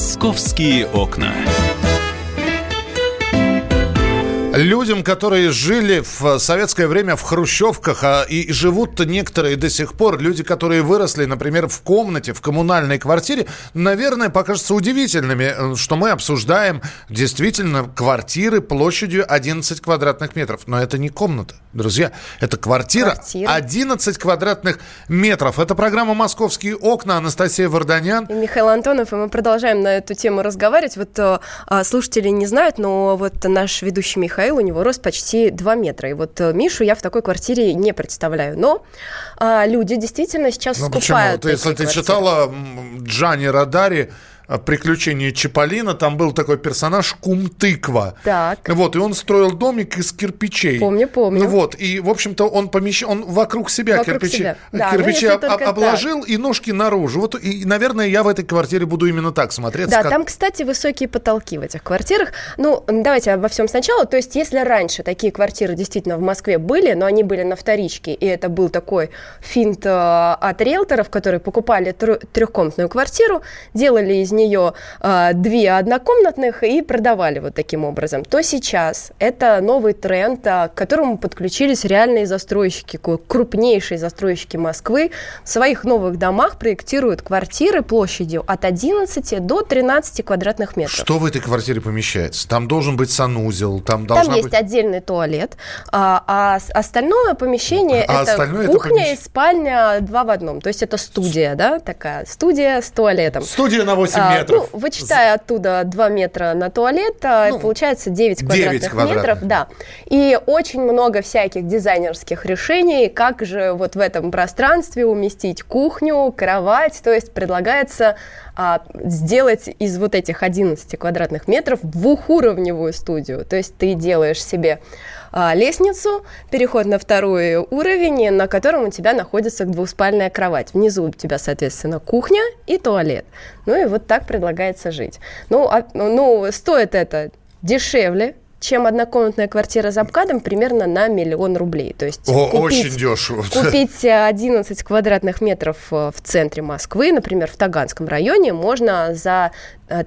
Московские окна. Людям, которые жили в советское время в хрущевках, а и живут некоторые до сих пор, люди, которые выросли, например, в комнате, в коммунальной квартире, наверное, покажется удивительными, что мы обсуждаем действительно квартиры площадью 11 квадратных метров. Но это не комната, друзья. Это квартира, квартира. 11 квадратных метров. Это программа «Московские окна». Анастасия Варданян. И Михаил Антонов. И мы продолжаем на эту тему разговаривать. Вот а, слушатели не знают, но вот наш ведущий Михаил Михаил, у него рост почти 2 метра. И вот э, Мишу я в такой квартире не представляю. Но а, люди действительно сейчас ну, скупают почему? Ты, если ты читала Джани Радари, приключения Чиполлино, там был такой персонаж Кум-тыква. Так. Вот, и он строил домик из кирпичей. Помню, помню. Вот, и, в общем-то, он помещал, он вокруг себя вокруг кирпичи, себя. Да, кирпичи об, обложил так. и ножки наружу. Вот, и, наверное, я в этой квартире буду именно так смотреться. Да, как... там, кстати, высокие потолки в этих квартирах. Ну, давайте обо всем сначала. То есть, если раньше такие квартиры действительно в Москве были, но они были на вторичке, и это был такой финт э, от риэлторов, которые покупали трехкомнатную квартиру, делали из нее э, две однокомнатных и продавали вот таким образом, то сейчас это новый тренд, а, к которому подключились реальные застройщики, крупнейшие застройщики Москвы. В своих новых домах проектируют квартиры площадью от 11 до 13 квадратных метров. Что в этой квартире помещается? Там должен быть санузел, там должна Там есть быть... отдельный туалет, а, а остальное помещение а это остальное кухня это помещ... и спальня два в одном. То есть это студия, да, такая студия с туалетом. Студия на 8 а, метров. Ну, вычитая оттуда 2 метра на туалет, а, ну, получается 9 квадратных 9 квадратных. метров. Да. И очень много всяких дизайнерских решений, как же вот в этом пространстве уместить кухню, кровать. То есть предлагается а, сделать из вот этих 11 квадратных метров двухуровневую студию. То есть ты делаешь себе а, лестницу, переход на второй уровень, на котором у тебя находится двуспальная кровать. Внизу у тебя, соответственно, кухня и туалет. Ну и вот так предлагается жить. Ну, а, ну стоит это дешевле, чем однокомнатная квартира за МКАДом примерно на миллион рублей. То есть О, купить, очень дешево. Купить 11 квадратных метров э, в центре Москвы, например, в Таганском районе, можно за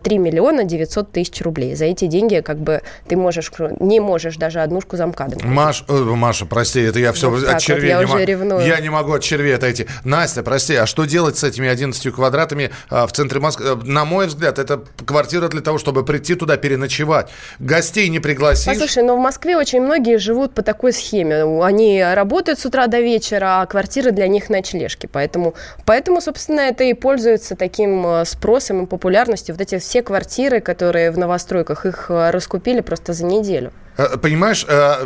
3 миллиона 900 тысяч рублей. За эти деньги как бы ты можешь, не можешь даже однушку за МКАДом. Маш, э, Маша, прости, это я все вот от червей вот, я не уже ревную. Я не могу от червей отойти. Настя, прости, а что делать с этими 11 квадратами в центре Москвы? Э, на мой взгляд, это квартира для того, чтобы прийти туда переночевать. Гостей не пригласишь. Послушай, но в Москве очень многие живут по такой схеме. Они работают с утра до вечера, а квартиры для них ночлежки. Поэтому, поэтому собственно, это и пользуется таким э, спросом и популярностью. Вот эти все квартиры, которые в новостройках, их э, раскупили просто за неделю. Э, понимаешь, э,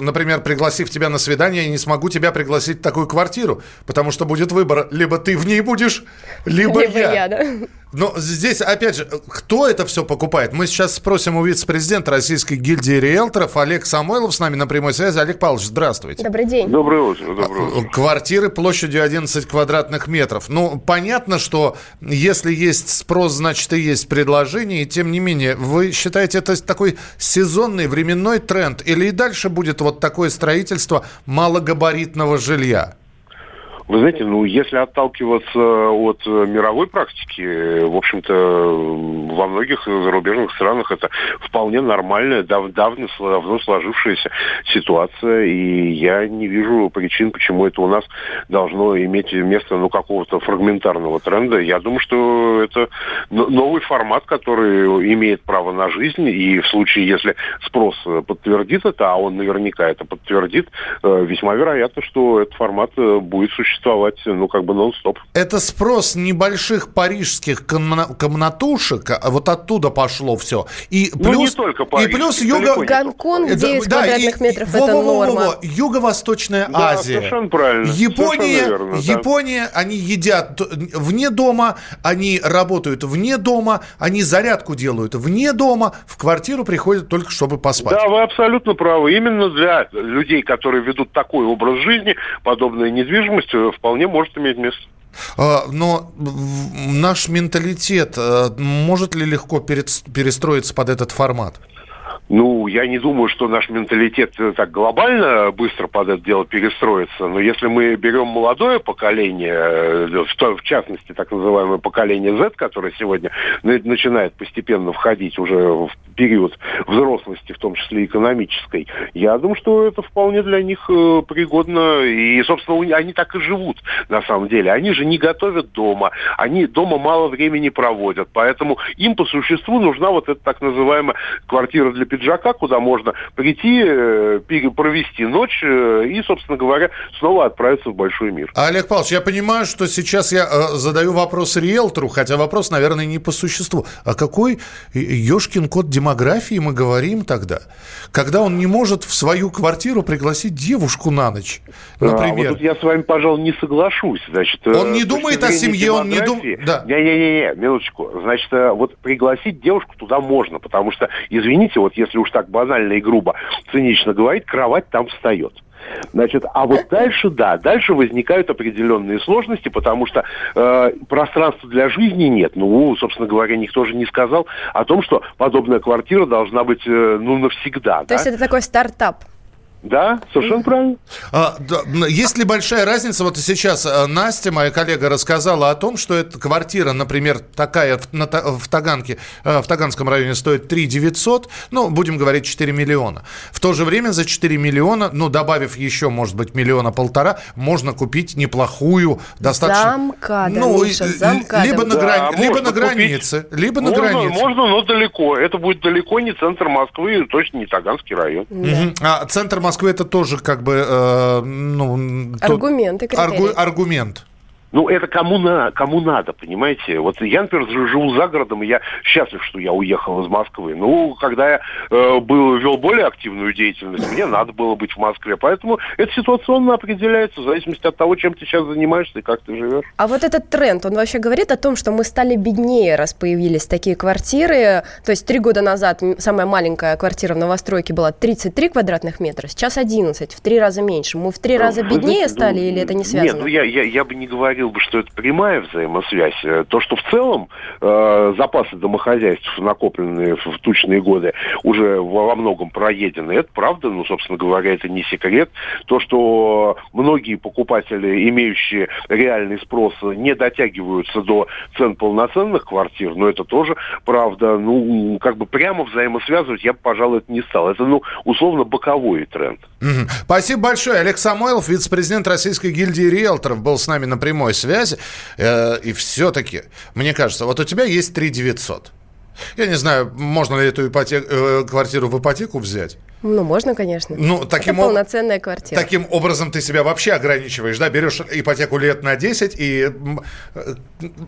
например, пригласив тебя на свидание, я не смогу тебя пригласить в такую квартиру, потому что будет выбор, либо ты в ней будешь, либо, либо я. я да. Но здесь, опять же, кто это все покупает? Мы сейчас спросим у вице-президента Российской гильдии риэлторов Олег Самойлов с нами на прямой связи. Олег Павлович, здравствуйте. Добрый день. Доброе утро. Доброе утро. Квартиры площадью 11 квадратных метров. Ну, понятно, что если есть спрос, значит и есть предложение. И тем не менее, вы считаете, это такой сезонный временной временной тренд или и дальше будет вот такое строительство малогабаритного жилья? Вы знаете, ну, если отталкиваться от э, мировой практики, в общем-то, во многих зарубежных странах это вполне нормальная, дав давно, давно сложившаяся ситуация, и я не вижу причин, почему это у нас должно иметь место, ну, какого-то фрагментарного тренда. Я думаю, что это новый формат, который имеет право на жизнь, и в случае, если спрос подтвердит это, а он наверняка это подтвердит, э, весьма вероятно, что этот формат э, будет существовать существовать, ну, как бы нон-стоп. Это спрос небольших парижских комнатушек, а вот оттуда пошло все. И плюс, ну, не только Париж, и плюс юго... Гонконг 9 да, квадратных и, метров, во, это во, во, норма. Во, во, Юго-Восточная да, Азия. совершенно правильно. Япония, совершенно верно, Япония, да. они едят вне дома, они работают вне дома, они зарядку делают вне дома, в квартиру приходят только чтобы поспать. Да, вы абсолютно правы. Именно для людей, которые ведут такой образ жизни, подобная недвижимость вполне может иметь место. А, но наш менталитет э, может ли легко перестроиться под этот формат? Ну, я не думаю, что наш менталитет э, так глобально быстро под это дело перестроится. Но если мы берем молодое поколение, э, в, частности, так называемое поколение Z, которое сегодня начинает постепенно входить уже в период взрослости, в том числе экономической, я думаю, что это вполне для них э, пригодно. И, собственно, они так и живут, на самом деле. Они же не готовят дома, они дома мало времени проводят. Поэтому им по существу нужна вот эта так называемая квартира для пиджака, куда можно прийти, э, провести ночь э, и, собственно говоря, снова отправиться в большой мир. Олег Павлович, я понимаю, что сейчас я э, задаю вопрос риэлтору, хотя вопрос, наверное, не по существу. А какой ешкин код демографии мы говорим тогда? Когда он не может в свою квартиру пригласить девушку на ночь, например. А, вот я с вами, пожалуй, не соглашусь. Значит, он не думает о семье, он не думает... Да. Не-не-не, минуточку. Значит, вот пригласить девушку туда можно, потому что, извините, вот если уж так так банально и грубо, цинично говорить, кровать там встает. Значит, а вот дальше, да, дальше возникают определенные сложности, потому что э, пространства для жизни нет. Ну, собственно говоря, никто же не сказал о том, что подобная квартира должна быть, э, ну, навсегда. То да? есть это такой стартап? Да, совершенно правильно. А, да, есть ли большая разница? Вот сейчас э, Настя, моя коллега, рассказала о том, что эта квартира, например, такая в, на, в Таганке, э, в Таганском районе стоит 3 900, ну, будем говорить, 4 миллиона. В то же время за 4 миллиона, ну, добавив еще, может быть, миллиона полтора, можно купить неплохую, достаточно... Замка, ну, Миша, замка. Либо, на, грани... да, либо на границе, купить. либо можно, на границе. Можно, но далеко. Это будет далеко не центр Москвы, точно не Таганский район. Да. Угу. А центр Москвы Москвы это тоже как бы... Э, ну, Аргументы, аргу, Аргумент. Ну, это кому, на, кому надо, понимаете? Вот я, например, живу за городом, и я счастлив, что я уехал из Москвы. Ну, когда я э, был, вел более активную деятельность, мне надо было быть в Москве. Поэтому это ситуационно определяется в зависимости от того, чем ты сейчас занимаешься и как ты живешь. А вот этот тренд, он вообще говорит о том, что мы стали беднее, раз появились такие квартиры. То есть три года назад самая маленькая квартира в новостройке была 33 квадратных метра, сейчас 11, в три раза меньше. Мы в три раза беднее стали или это не связано? Нет, ну я, я, я бы не говорил говорил бы, что это прямая взаимосвязь. Э, то, что в целом э, запасы домохозяйств, накопленные в тучные годы, уже во многом проедены, это правда, ну, собственно говоря, это не секрет. То, что многие покупатели, имеющие реальный спрос, не дотягиваются до цен полноценных квартир, но это тоже правда. Ну, как бы прямо взаимосвязывать я бы, пожалуй, это не стал. Это, ну, условно, боковой тренд. Спасибо большое. Олег Самойлов, вице-президент Российской гильдии риэлторов, был с нами на прямой связи. Э, и все-таки, мне кажется, вот у тебя есть 3 900. Я не знаю, можно ли эту ипотек, э, квартиру в ипотеку взять. Ну, можно, конечно. Ну, таким Это полноценная квартира. Таким образом ты себя вообще ограничиваешь, да? Берешь ипотеку лет на 10, и, э,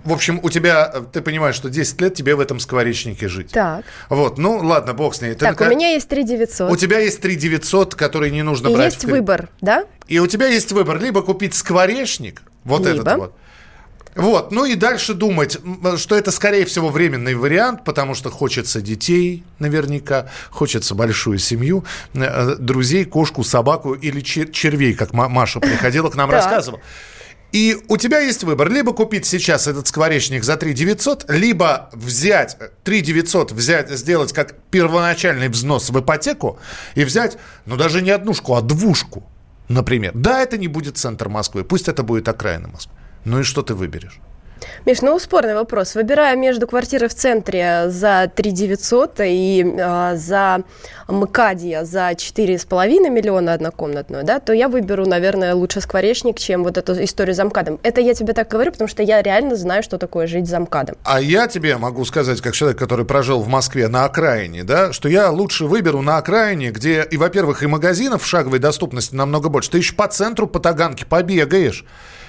в общем, у тебя, ты понимаешь, что 10 лет тебе в этом скворечнике жить. Так. Вот, ну, ладно, бог с ней. Ты так, на... у меня есть 3 900. У тебя есть 3 900, которые не нужно и брать. есть выбор, да? И у тебя есть выбор, либо купить скворечник, вот Либо. этот вот. Вот, ну и дальше думать, что это, скорее всего, временный вариант, потому что хочется детей наверняка, хочется большую семью, э, друзей, кошку, собаку или червей, как Маша приходила к нам рассказывала. И у тебя есть выбор. Либо купить сейчас этот скворечник за 3 900, либо взять 3 900, взять, сделать как первоначальный взнос в ипотеку и взять, ну даже не однушку, а двушку, например. Да, это не будет центр Москвы, пусть это будет окраина Москвы. Ну и что ты выберешь? Миш, ну спорный вопрос. Выбирая между квартирой в центре за 3 900 и э, за МКАДья за 4,5 миллиона однокомнатную, да, то я выберу, наверное, лучше скворечник, чем вот эту историю с замкадом. Это я тебе так говорю, потому что я реально знаю, что такое жить замкадом. А я тебе могу сказать, как человек, который прожил в Москве на окраине, да, что я лучше выберу на окраине, где, и, во-первых, и магазинов шаговой доступности намного больше. Ты еще по центру, по Таганке побегаешь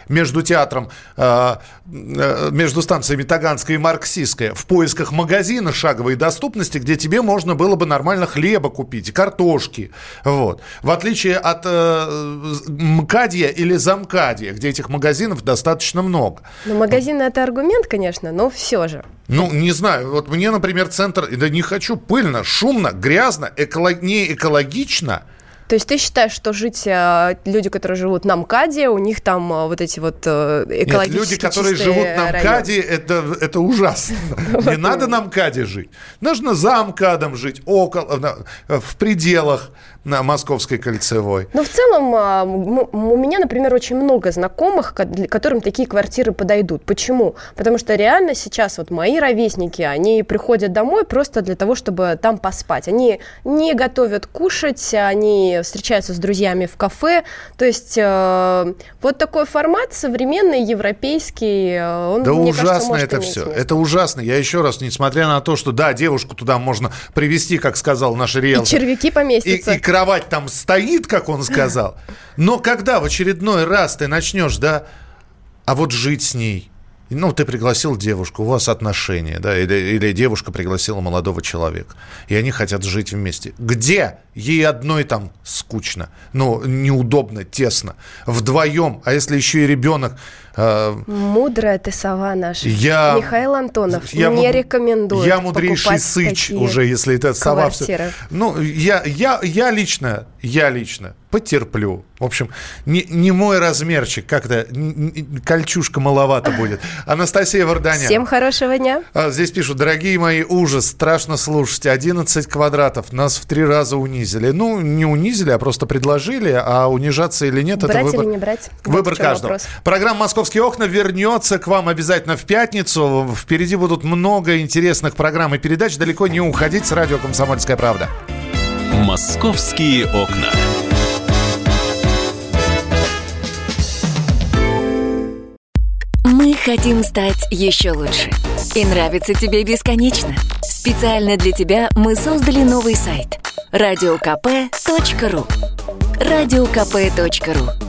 между театром, э, э, между станциями Таганская и Марксистская в поисках магазина шаговой доступности, где тебе можно было бы нормально хлеба купить, картошки. Вот. В отличие от э, МКАДья или Замкадья, где этих магазинов достаточно много. Ну, магазин это аргумент, конечно, но все же. Ну, не знаю. Вот мне, например, центр... Да не хочу. Пыльно, шумно, грязно, эколог... не экологично – То есть ты считаешь, что жить э, люди, которые живут на МКАДе, у них там э, вот эти вот экологически Нет, люди, которые живут на МКАДе, это, это ужасно. Не надо на МКАДе жить. Нужно за МКАДом жить, около, в пределах на Московской кольцевой. Ну, в целом, а, у меня, например, очень много знакомых, которым такие квартиры подойдут. Почему? Потому что реально сейчас вот мои ровесники, они приходят домой просто для того, чтобы там поспать. Они не готовят кушать, они встречаются с друзьями в кафе. То есть э, вот такой формат современный, европейский, э, он, Да мне ужасно кажется, это все. Место. Это ужасно. Я еще раз, несмотря на то, что да, девушку туда можно привести, как сказал наш риэлтор. И червяки поместятся. И, и кровать там стоит, как он сказал. Но когда в очередной раз ты начнешь, да, а вот жить с ней, ну, ты пригласил девушку, у вас отношения, да, или, или девушка пригласила молодого человека, и они хотят жить вместе. Где? Ей одной там скучно, ну, неудобно, тесно. Вдвоем, а если еще и ребенок... Э, Мудрая ты сова наша. Я, Михаил Антонов я, не рекомендую Я мудрейший сыч уже, если это сова... Все. Ну, я, я, я лично, я лично потерплю. В общем, не, не мой размерчик, как-то кольчушка маловато будет. Анастасия Варданян. Всем хорошего дня. А, здесь пишут, дорогие мои, ужас, страшно слушать. 11 квадратов, нас в три раза унизили. Ну, не унизили, а просто предложили, а унижаться или нет, брать это выбор. или не брать? Выбор вот каждого. Вопрос. Программа «Московские окна» вернется к вам обязательно в пятницу. Впереди будут много интересных программ и передач. Далеко не уходить с радио «Комсомольская правда». «Московские окна». Мы хотим стать еще лучше. И нравится тебе бесконечно. Специально для тебя мы создали новый сайт – радиокп.ру радиокп.ру